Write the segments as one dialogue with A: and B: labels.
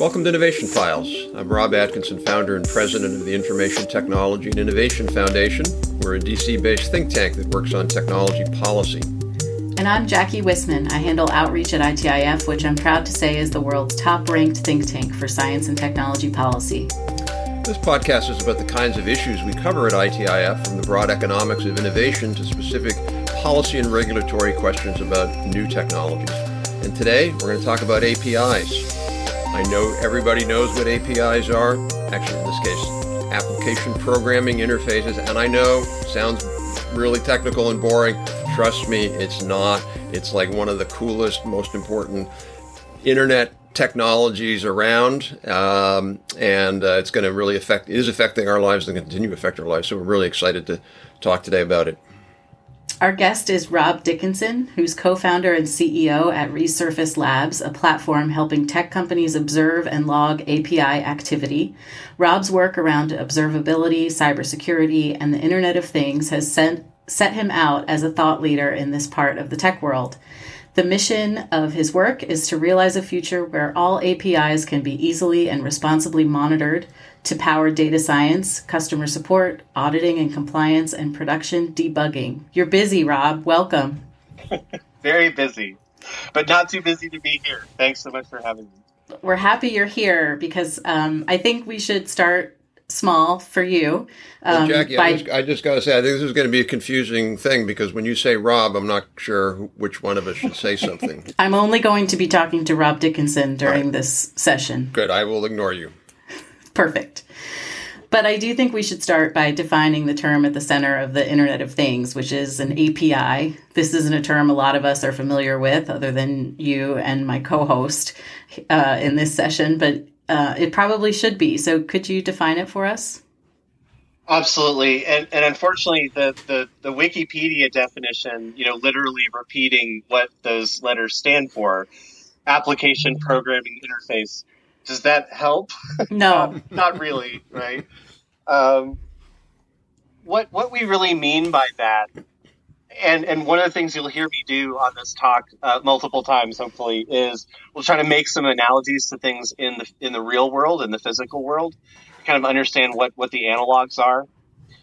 A: Welcome to Innovation Files. I'm Rob Atkinson, founder and president of the Information Technology and Innovation Foundation. We're a DC based think tank that works on technology policy.
B: And I'm Jackie Whisman. I handle outreach at ITIF, which I'm proud to say is the world's top ranked think tank for science and technology policy.
A: This podcast is about the kinds of issues we cover at ITIF, from the broad economics of innovation to specific policy and regulatory questions about new technologies. And today we're going to talk about APIs. I know everybody knows what APIs are. Actually, in this case, application programming interfaces. And I know sounds really technical and boring. Trust me, it's not. It's like one of the coolest, most important internet technologies around, um, and uh, it's going to really affect is affecting our lives and continue to affect our lives. So we're really excited to talk today about it.
B: Our guest is Rob Dickinson, who's co founder and CEO at Resurface Labs, a platform helping tech companies observe and log API activity. Rob's work around observability, cybersecurity, and the Internet of Things has sent, set him out as a thought leader in this part of the tech world. The mission of his work is to realize a future where all APIs can be easily and responsibly monitored to power data science, customer support, auditing and compliance, and production debugging. You're busy, Rob. Welcome.
C: Very busy, but not too busy to be here. Thanks so much for having me.
B: We're happy you're here because um, I think we should start small for you.
A: Um, well, Jackie, by... I just, I just got to say, I think this is going to be a confusing thing because when you say Rob, I'm not sure which one of us should say something.
B: I'm only going to be talking to Rob Dickinson during right. this session.
A: Good. I will ignore you.
B: Perfect. But I do think we should start by defining the term at the center of the Internet of Things, which is an API. This isn't a term a lot of us are familiar with, other than you and my co host uh, in this session, but uh, it probably should be. So, could you define it for us?
C: Absolutely, and and unfortunately, the, the the Wikipedia definition, you know, literally repeating what those letters stand for, application programming interface, does that help?
B: No,
C: not really, right? Um, what what we really mean by that, and and one of the things you'll hear me do on this talk uh, multiple times, hopefully, is we'll try to make some analogies to things in the in the real world, in the physical world, kind of understand what what the analogs are.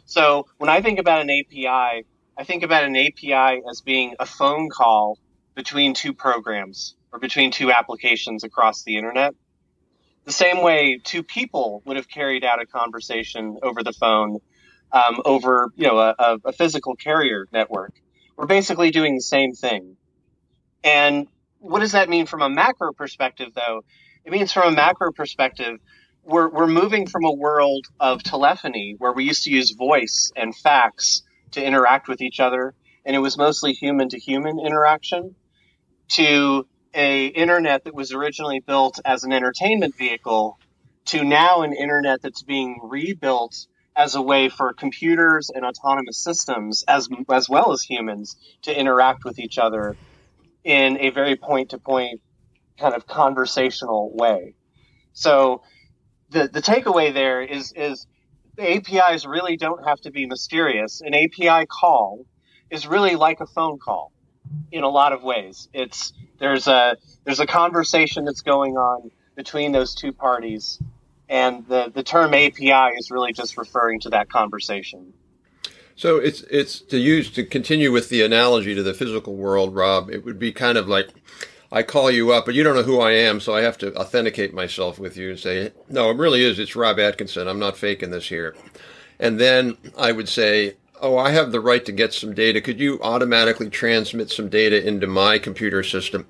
C: So when I think about an API, I think about an API as being a phone call between two programs or between two applications across the internet the same way two people would have carried out a conversation over the phone um, over you know a, a, physical carrier network. We're basically doing the same thing. And what does that mean from a macro perspective though? It means from a macro perspective we're, we're moving from a world of telephony where we used to use voice and fax to interact with each other and it was mostly human to human interaction to a internet that was originally built as an entertainment vehicle to now an internet that's being rebuilt as a way for computers and autonomous systems as as well as humans to interact with each other in a very point to point kind of conversational way. So the the takeaway there is is APIs really don't have to be mysterious. An API call is really like a phone call in a lot of ways. It's there's a there's a conversation that's going on between those two parties, and the the term API is really just referring to that conversation.
A: So it's it's to use to continue with the analogy to the physical world, Rob. It would be kind of like I call you up, but you don't know who I am, so I have to authenticate myself with you and say, no, it really is. It's Rob Atkinson. I'm not faking this here. And then I would say, oh, I have the right to get some data. Could you automatically transmit some data into my computer system?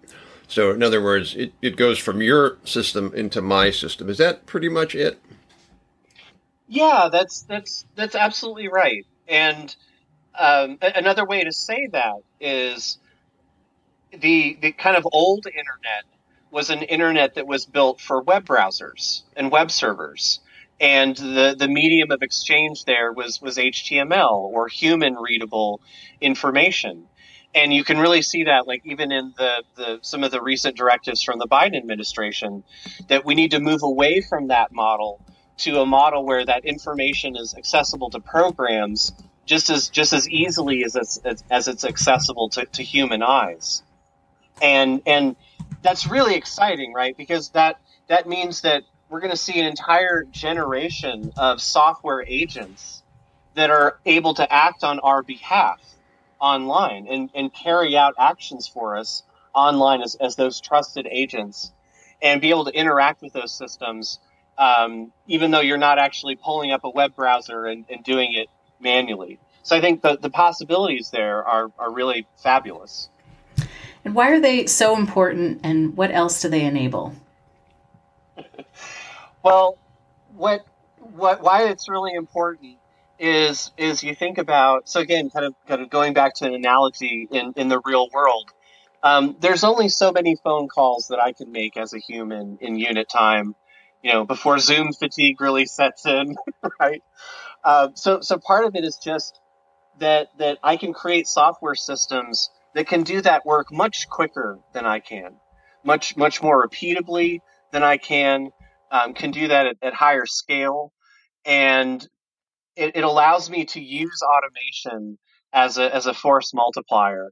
A: So, in other words, it, it goes from your system into my system. Is that pretty much it?
C: Yeah, that's that's that's absolutely right. And um, another way to say that is the the kind of old internet was an internet that was built for web browsers and web servers and the, the medium of exchange there was, was HTML or human readable information. And you can really see that, like even in the, the some of the recent directives from the Biden administration, that we need to move away from that model to a model where that information is accessible to programs just as just as easily as it's, as, as it's accessible to, to human eyes. And and that's really exciting, right? Because that that means that we're going to see an entire generation of software agents that are able to act on our behalf online and, and carry out actions for us online as, as those trusted agents and be able to interact with those systems um, even though you're not actually pulling up a web browser and, and doing it manually. So I think the, the possibilities there are, are really fabulous.
B: And why are they so important and what else do they enable?
C: Well, what what why it's really important is is you think about so again kind of kind of going back to an analogy in in the real world um, there's only so many phone calls that I can make as a human in unit time you know before zoom fatigue really sets in right? Uh, so so part of it is just that that I can create software systems that can do that work much quicker than I can much much more repeatably than I can um, can do that at, at higher scale. And it, it allows me to use automation as a as a force multiplier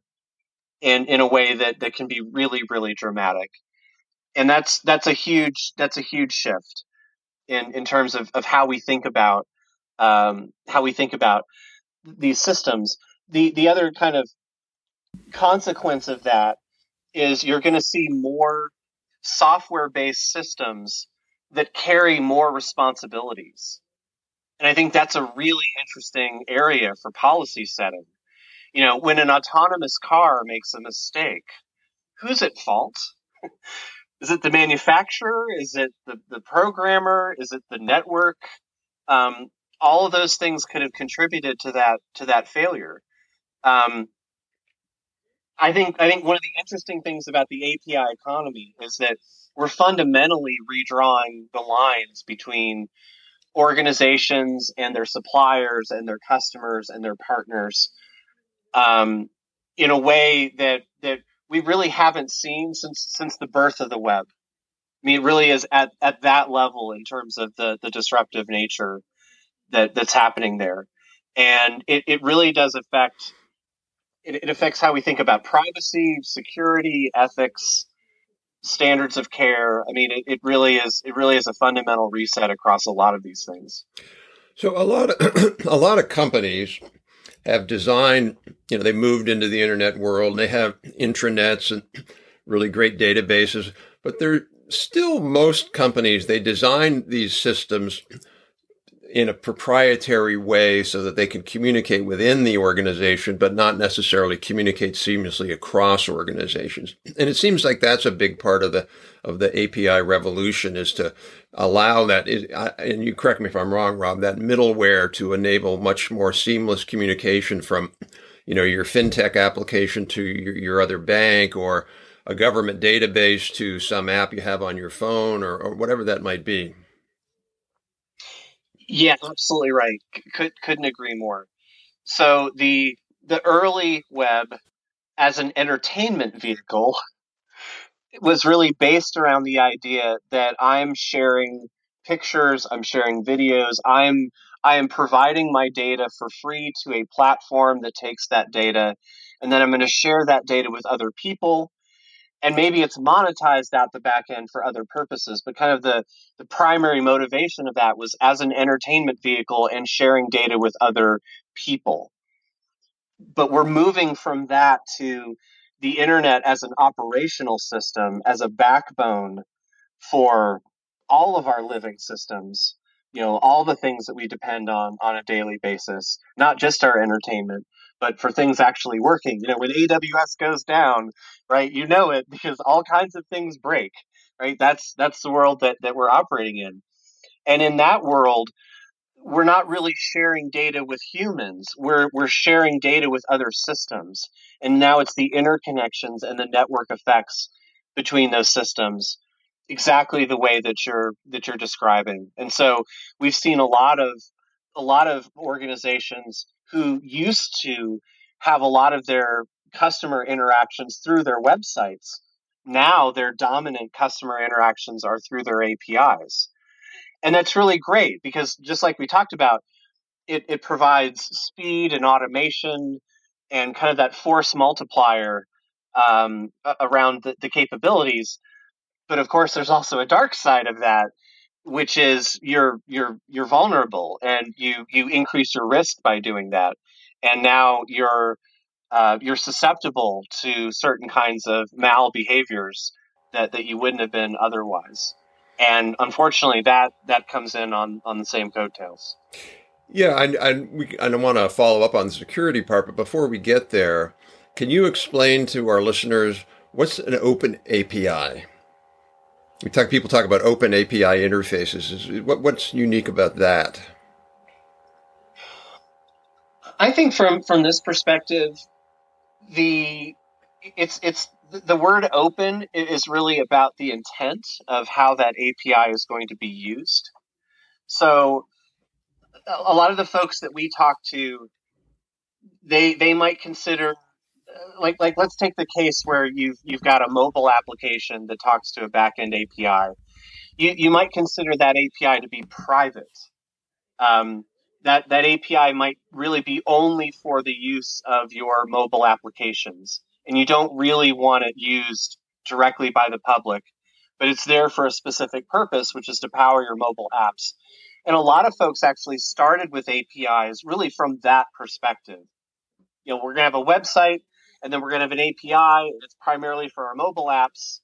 C: in in a way that that can be really really dramatic. And that's that's a huge that's a huge shift in in terms of, of how we think about um, how we think about these systems. The the other kind of consequence of that is you're going to see more software based systems that carry more responsibilities and I think that's a really interesting area for policy setting. You know, when an autonomous car makes a mistake, who's at fault? Is it the manufacturer? Is it the, the programmer? Is it the network? Um, all of those things could have contributed to that to that failure. Um, I think I think one of the interesting things about the API economy is that we're fundamentally redrawing the lines between organizations and their suppliers and their customers and their partners um, in a way that that we really haven't seen since since the birth of the web. I mean, it really is at, at that level in terms of the, the disruptive nature that, that's happening there. And it, it really does affect it, it affects how we think about privacy, security, ethics, standards of care. I mean, it, it really is it really is a fundamental reset across a lot of these things.
A: So a lot of a lot of companies have designed, you know, they moved into the internet world and they have intranets and really great databases, but they're still most companies they design these systems in a proprietary way so that they can communicate within the organization, but not necessarily communicate seamlessly across organizations. And it seems like that's a big part of the of the API revolution is to allow that. And you correct me if I'm wrong, Rob. That middleware to enable much more seamless communication from, you know, your fintech application to your, your other bank or a government database to some app you have on your phone or, or whatever that might be.
C: Yeah, absolutely right. Could couldn't agree more. So the the early web as an entertainment vehicle was really based around the idea that I'm sharing pictures, I'm sharing videos, I'm I am providing my data for free to a platform that takes that data and then I'm going to share that data with other people and maybe it's monetized out the back end for other purposes but kind of the the primary motivation of that was as an entertainment vehicle and sharing data with other people. But we're moving from that to the internet as an operational system as a backbone for all of our living systems you know all the things that we depend on on a daily basis not just our entertainment but for things actually working. You know, when AWS goes down, right, you know it because all kinds of things break, right? That's that's the world that, that we're operating in. And in that world, we're not really sharing data with humans. We're we're sharing data with other systems. And now it's the interconnections and the network effects between those systems exactly the way that you're that you're describing. And so we've seen a lot of a lot of organizations who used to have a lot of their customer interactions through their websites. Now their dominant customer interactions are through their APIs. And that's really great because just like we talked about, it, it provides speed and automation and kind of that force multiplier um, around the, the capabilities. but of course, there's also a dark side of that, which is you're you're you're vulnerable and you you increase your risk by doing that, and now you're uh, you're susceptible to certain kinds of mal behaviors that, that you wouldn't have been otherwise. And unfortunately, that that comes in on on the same coattails.
A: Yeah, and I, we, I want to follow up on the security part, but before we get there, can you explain to our listeners what's an open API? We talk. People talk about open API interfaces. What, what's unique about that?
C: I think from from this perspective, the it's it's the word open is really about the intent of how that API is going to be used. So a lot of the folks that we talk to, they they might consider like like let's take the case where you've you've got a mobile application that talks to a backend API. You you might consider that API to be private. Um, that that API might really be only for the use of your mobile applications, and you don't really want it used directly by the public, but it's there for a specific purpose, which is to power your mobile apps. And a lot of folks actually started with APIs really from that perspective. You know, we're going to have a website and then we're going to have an API that's primarily for our mobile apps.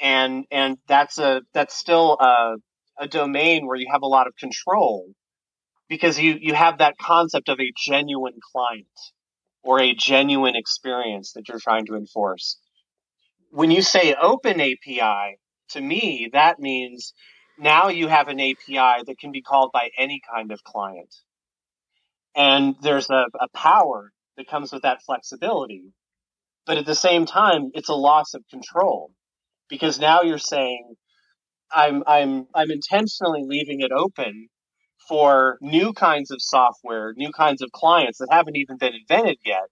C: And, and that's a, that's still a, a domain where you have a lot of control because you, you have that concept of a genuine client or a genuine experience that you're trying to enforce. When you say open API, to me, that means now you have an API that can be called by any kind of client. And there's a, a power that comes with that flexibility. But at the same time, it's a loss of control because now you're saying, I'm, I'm, I'm intentionally leaving it open for new kinds of software, new kinds of clients that haven't even been invented yet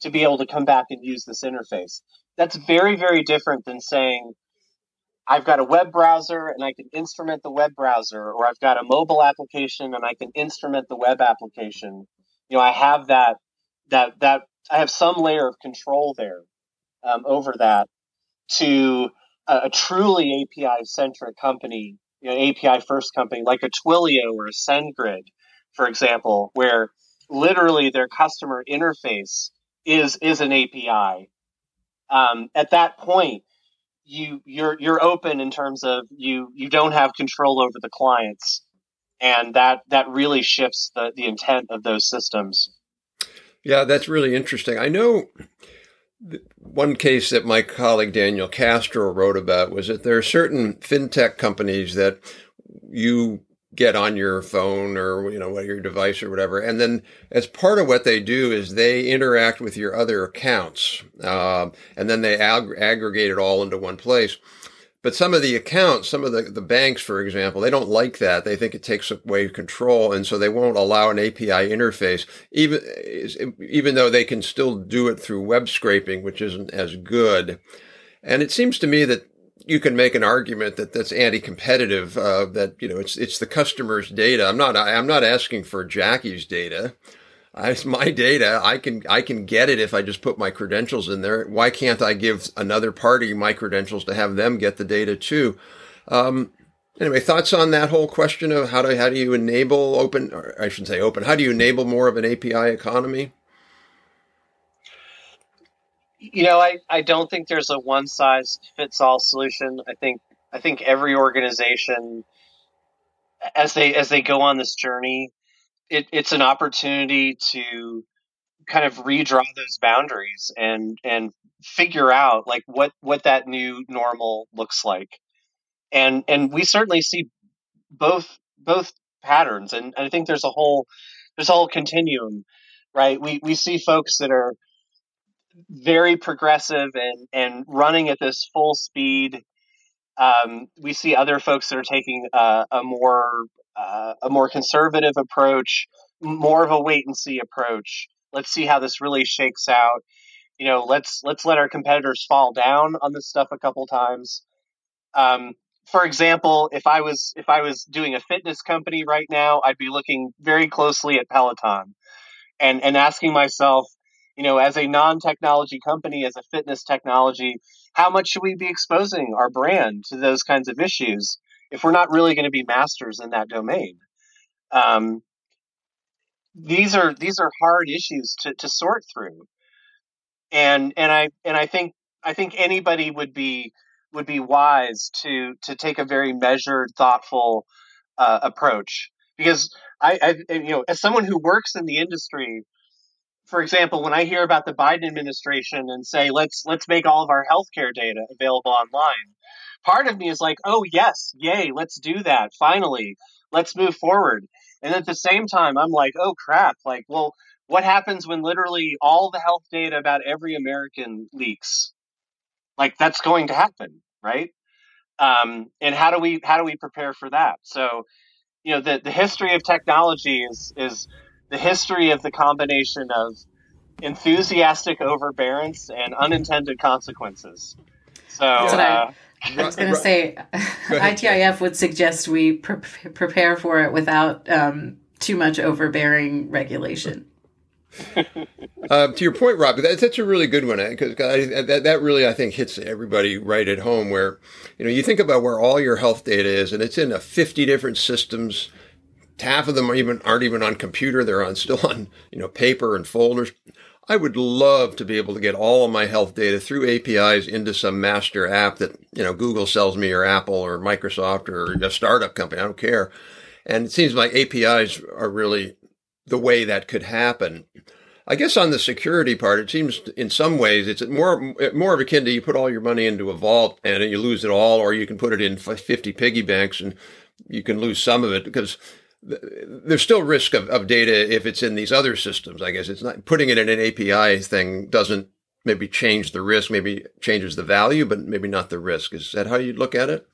C: to be able to come back and use this interface. That's very, very different than saying, I've got a web browser and I can instrument the web browser, or I've got a mobile application and I can instrument the web application. You know, I have that that that I have some layer of control there um, over that to a, a truly API centric company, you know, API first company like a Twilio or a SendGrid, for example, where literally their customer interface is is an API. Um, at that point, you you're you're open in terms of you you don't have control over the clients and that that really shifts the the intent of those systems
A: yeah that's really interesting. I know one case that my colleague daniel castro wrote about was that there are certain fintech companies that you get on your phone or you know your device or whatever and then as part of what they do is they interact with your other accounts uh, and then they ag- aggregate it all into one place but some of the accounts some of the, the banks for example they don't like that they think it takes away control and so they won't allow an api interface even even though they can still do it through web scraping which isn't as good and it seems to me that you can make an argument that that's anti-competitive. Uh, that you know, it's it's the customer's data. I'm not I'm not asking for Jackie's data. It's my data. I can I can get it if I just put my credentials in there. Why can't I give another party my credentials to have them get the data too? Um, anyway, thoughts on that whole question of how do how do you enable open? I shouldn't say open. How do you enable more of an API economy?
C: you know, I, I don't think there's a one size fits all solution. I think I think every organization as they as they go on this journey, it, it's an opportunity to kind of redraw those boundaries and and figure out like what what that new normal looks like. And and we certainly see both both patterns and, and I think there's a whole there's a whole continuum, right? We we see folks that are very progressive and, and running at this full speed. Um, we see other folks that are taking uh, a more uh, a more conservative approach, more of a wait and see approach. Let's see how this really shakes out. You know, let's let's let our competitors fall down on this stuff a couple times. Um, for example, if I was if I was doing a fitness company right now, I'd be looking very closely at Peloton and and asking myself, you know, as a non-technology company, as a fitness technology, how much should we be exposing our brand to those kinds of issues if we're not really going to be masters in that domain? Um, these are these are hard issues to, to sort through, and and I and I think I think anybody would be would be wise to to take a very measured, thoughtful uh, approach because I, I you know as someone who works in the industry for example, when I hear about the Biden administration and say let's let's make all of our healthcare data available online, part of me is like, oh yes, yay, let's do that. Finally, let's move forward. And at the same time, I'm like, oh crap, like, well, what happens when literally all the health data about every American leaks? Like that's going to happen, right? Um, and how do we how do we prepare for that? So, you know, the the history of technology is is the history of the combination of enthusiastic overbearance and unintended consequences. So, uh,
B: I was going to say, ITIF would suggest we pre- prepare for it without um, too much overbearing regulation.
A: uh, to your point, Rob, that's, that's a really good one because eh, that, that really I think hits everybody right at home. Where you know you think about where all your health data is, and it's in a fifty different systems. Half of them are even aren't even on computer; they're on still on you know paper and folders. I would love to be able to get all of my health data through APIs into some master app that, you know, Google sells me or Apple or Microsoft or a startup company. I don't care. And it seems like APIs are really the way that could happen. I guess on the security part, it seems in some ways it's more more of akin to you put all your money into a vault and you lose it all, or you can put it in 50 piggy banks and you can lose some of it because there's still risk of, of data if it's in these other systems. I guess it's not putting it in an API thing doesn't maybe change the risk, maybe changes the value, but maybe not the risk. Is that how you look at it?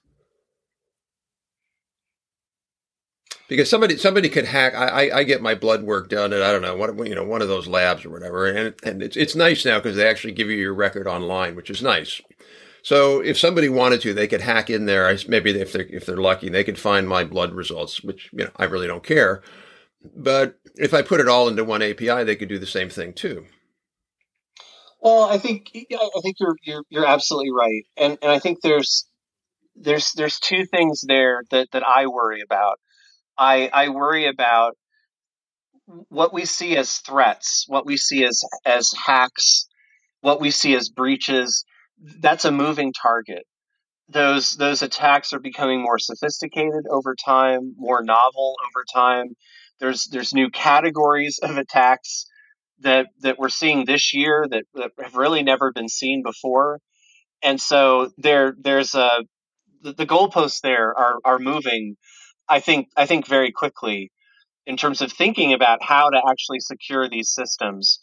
A: Because somebody somebody could hack. I, I, get my blood work done at I don't know what you know one of those labs or whatever, and and it's it's nice now because they actually give you your record online, which is nice. So if somebody wanted to, they could hack in there. Maybe if they're if they're lucky, they could find my blood results, which you know I really don't care. But if I put it all into one API, they could do the same thing too.
C: Well, I think I think you're you're you're absolutely right, and and I think there's there's there's two things there that that I worry about. I I worry about what we see as threats, what we see as as hacks, what we see as breaches that's a moving target. Those those attacks are becoming more sophisticated over time, more novel over time. There's there's new categories of attacks that that we're seeing this year that, that have really never been seen before. And so there there's a the, the goalposts there are are moving I think I think very quickly in terms of thinking about how to actually secure these systems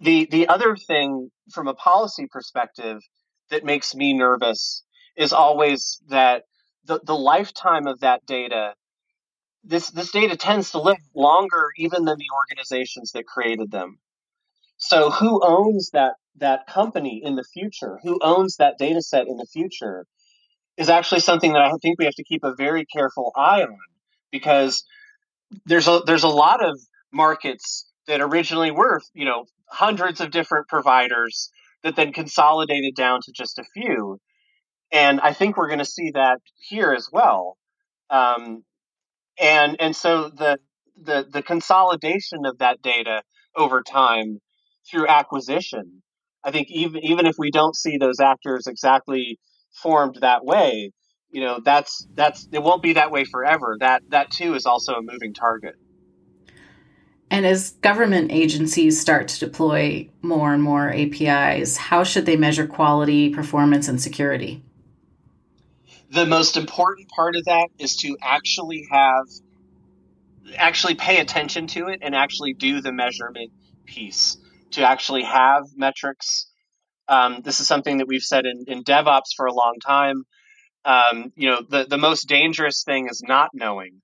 C: the the other thing from a policy perspective that makes me nervous is always that the, the lifetime of that data this this data tends to live longer even than the organizations that created them. So who owns that that company in the future? Who owns that data set in the future is actually something that I think we have to keep a very careful eye on because there's a there's a lot of markets that originally were, you know, hundreds of different providers that then consolidated down to just a few. And I think we're going to see that here as well. Um, and and so the the the consolidation of that data over time through acquisition. I think even even if we don't see those actors exactly formed that way, you know, that's that's it won't be that way forever. That that too is also a moving target.
B: And as government agencies start to deploy more and more APIs, how should they measure quality, performance, and security?
C: The most important part of that is to actually have, actually pay attention to it and actually do the measurement piece, to actually have metrics. Um, this is something that we've said in, in DevOps for a long time. Um, you know, the, the most dangerous thing is not knowing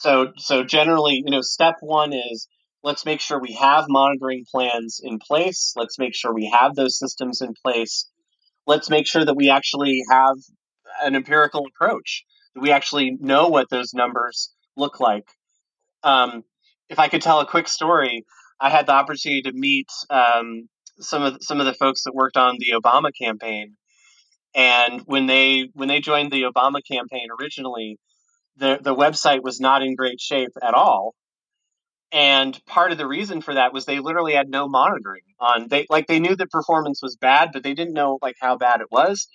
C: so, so generally, you know, step one is let's make sure we have monitoring plans in place. Let's make sure we have those systems in place. Let's make sure that we actually have an empirical approach, that we actually know what those numbers look like. Um, if I could tell a quick story, I had the opportunity to meet um, some of some of the folks that worked on the Obama campaign, and when they when they joined the Obama campaign originally, the the website was not in great shape at all. And part of the reason for that was they literally had no monitoring on they like they knew that performance was bad, but they didn't know like how bad it was.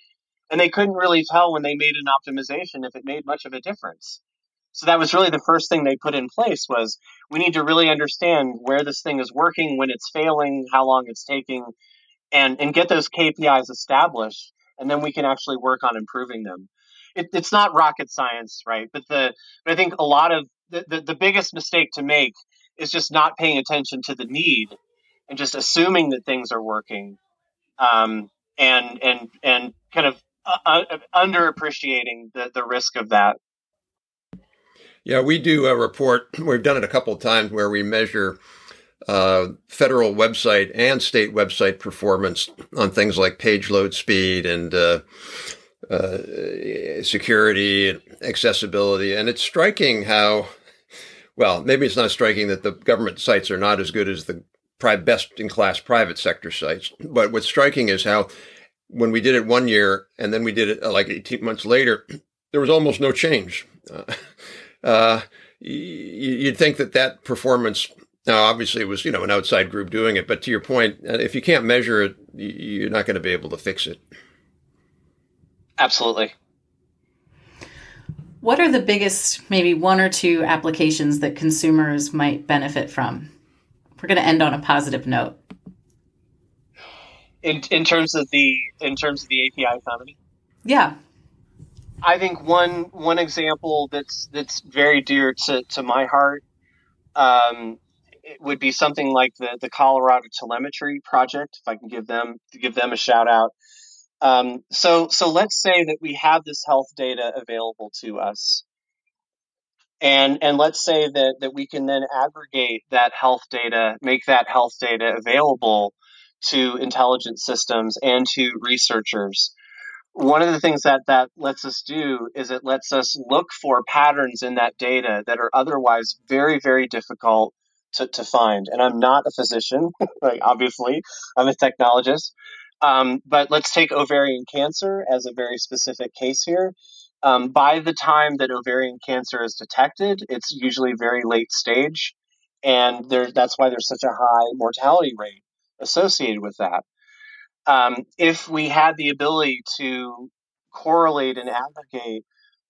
C: And they couldn't really tell when they made an optimization if it made much of a difference. So that was really the first thing they put in place was we need to really understand where this thing is working, when it's failing, how long it's taking, and and get those KPIs established, and then we can actually work on improving them. It, it's not rocket science, right? But the but I think a lot of the, the, the biggest mistake to make is just not paying attention to the need and just assuming that things are working, um, and and and kind of uh, uh underappreciating the the risk of that.
A: Yeah, we do a report. We've done it a couple of times where we measure uh, federal website and state website performance on things like page load speed and uh, uh, security and accessibility. And it's striking how, well, maybe it's not striking that the government sites are not as good as the best in class private sector sites. But what's striking is how when we did it one year and then we did it uh, like 18 months later, there was almost no change. Uh, uh, you'd think that that performance now obviously it was you know an outside group doing it but to your point uh, if you can't measure it you're not going to be able to fix it
C: absolutely
B: what are the biggest maybe one or two applications that consumers might benefit from we're going to end on a positive note
C: in, in terms of the in terms of the api economy
B: yeah
C: I think one one example that's that's very dear to, to my heart um, it would be something like the the Colorado Telemetry Project. If I can give them give them a shout out. Um, so so let's say that we have this health data available to us, and and let's say that that we can then aggregate that health data, make that health data available to intelligence systems and to researchers. One of the things that that lets us do is it lets us look for patterns in that data that are otherwise very very difficult to, to find. And i'm not a physician like obviously. I'm a technologist um, but let's take ovarian cancer as a very specific case here. Um, by the time that ovarian cancer is detected it's usually very late stage. And there, that's why there's such a high mortality rate associated with that. Um, if we had the ability to correlate and aggregate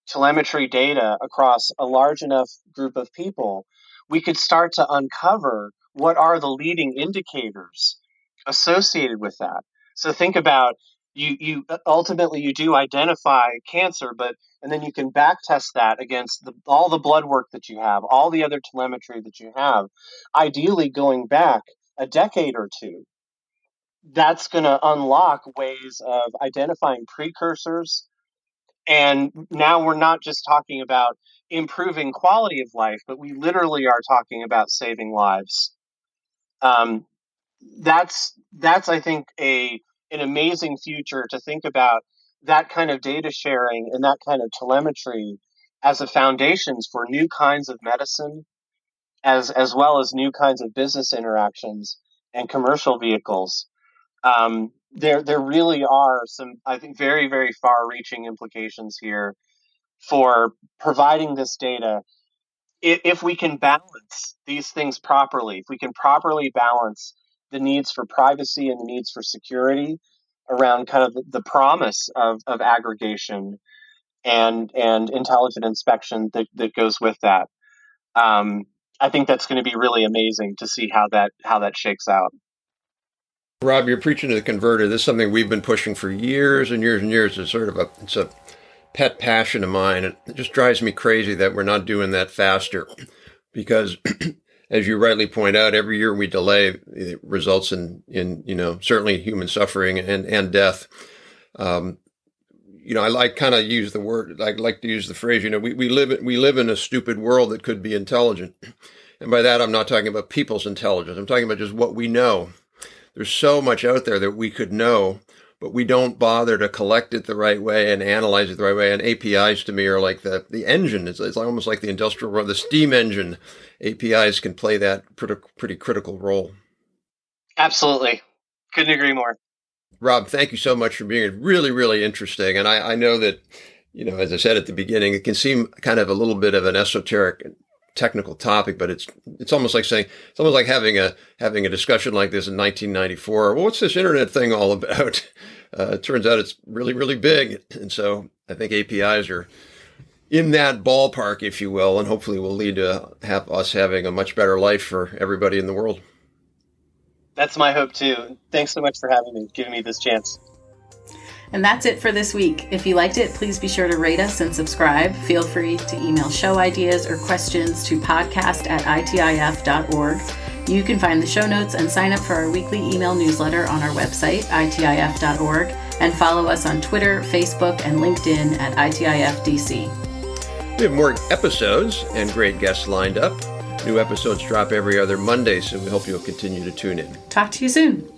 C: telemetry data across a large enough group of people, we could start to uncover what are the leading indicators associated with that. So think about you you uh, ultimately you do identify cancer, but and then you can back test that against the, all the blood work that you have, all the other telemetry that you have, ideally going back a decade or two that's going to unlock ways of identifying precursors. And now we're not just talking about improving quality of life, but we literally are talking about saving lives. Um, that's that's I think a an amazing future to think about that kind of data sharing and that kind of telemetry as a foundations for new kinds of medicine, as as well as new kinds of business interactions and commercial vehicles um, there there really are some I think very very far reaching implications here for providing this data. If, if we can balance these things properly, if we can properly balance the needs for privacy and the needs for security around kind of the promise of, of aggregation and and intelligent inspection that, that goes with that. Um, I think that's going to be really amazing to see how that how that shakes out.
A: Rob, you're preaching to the converter. This is something we've been pushing for years and years and years. It's sort of a it's a pet passion of mine. It just drives me crazy that we're not doing that faster, because as you rightly point out, every year we delay it results in in you know certainly human suffering and and death. Um, you know, I like kind of use the word. I like to use the phrase. You know, we, we live we live in a stupid world that could be intelligent, and by that I'm not talking about people's intelligence. I'm talking about just what we know there's so much out there that we could know but we don't bother to collect it the right way and analyze it the right way. And APIs to me are like the, the engine. It's, it's almost like the industrial, the steam engine. APIs can play that pretty, pretty critical role.
C: Absolutely. Couldn't agree more.
A: Rob, thank you so much for being really, really interesting. And I, I know that, you know, as I said at the beginning, it can seem kind of a little bit of an esoteric technical topic, but it's it's almost like saying it's almost like having a having a discussion like this in 1994. Well, what's this internet thing all about? Uh, it turns out it's really really big, and so I think APIs are in that ballpark, if you will, and hopefully will lead to have us having a much better life for everybody in the world.
C: That's my hope too. Thanks so much for having me, giving me this chance.
B: And that's it for this week. If you liked it, please be sure to rate us and subscribe. Feel free to email show ideas or questions to podcast at itif.org. You can find the show notes and sign up for our weekly email newsletter on our website, itif.org, and follow us on Twitter, Facebook, and LinkedIn at ITIFDC.
A: We have more episodes and great guests lined up. New episodes drop every other Monday, so we hope you'll continue to tune in.
B: Talk to you soon.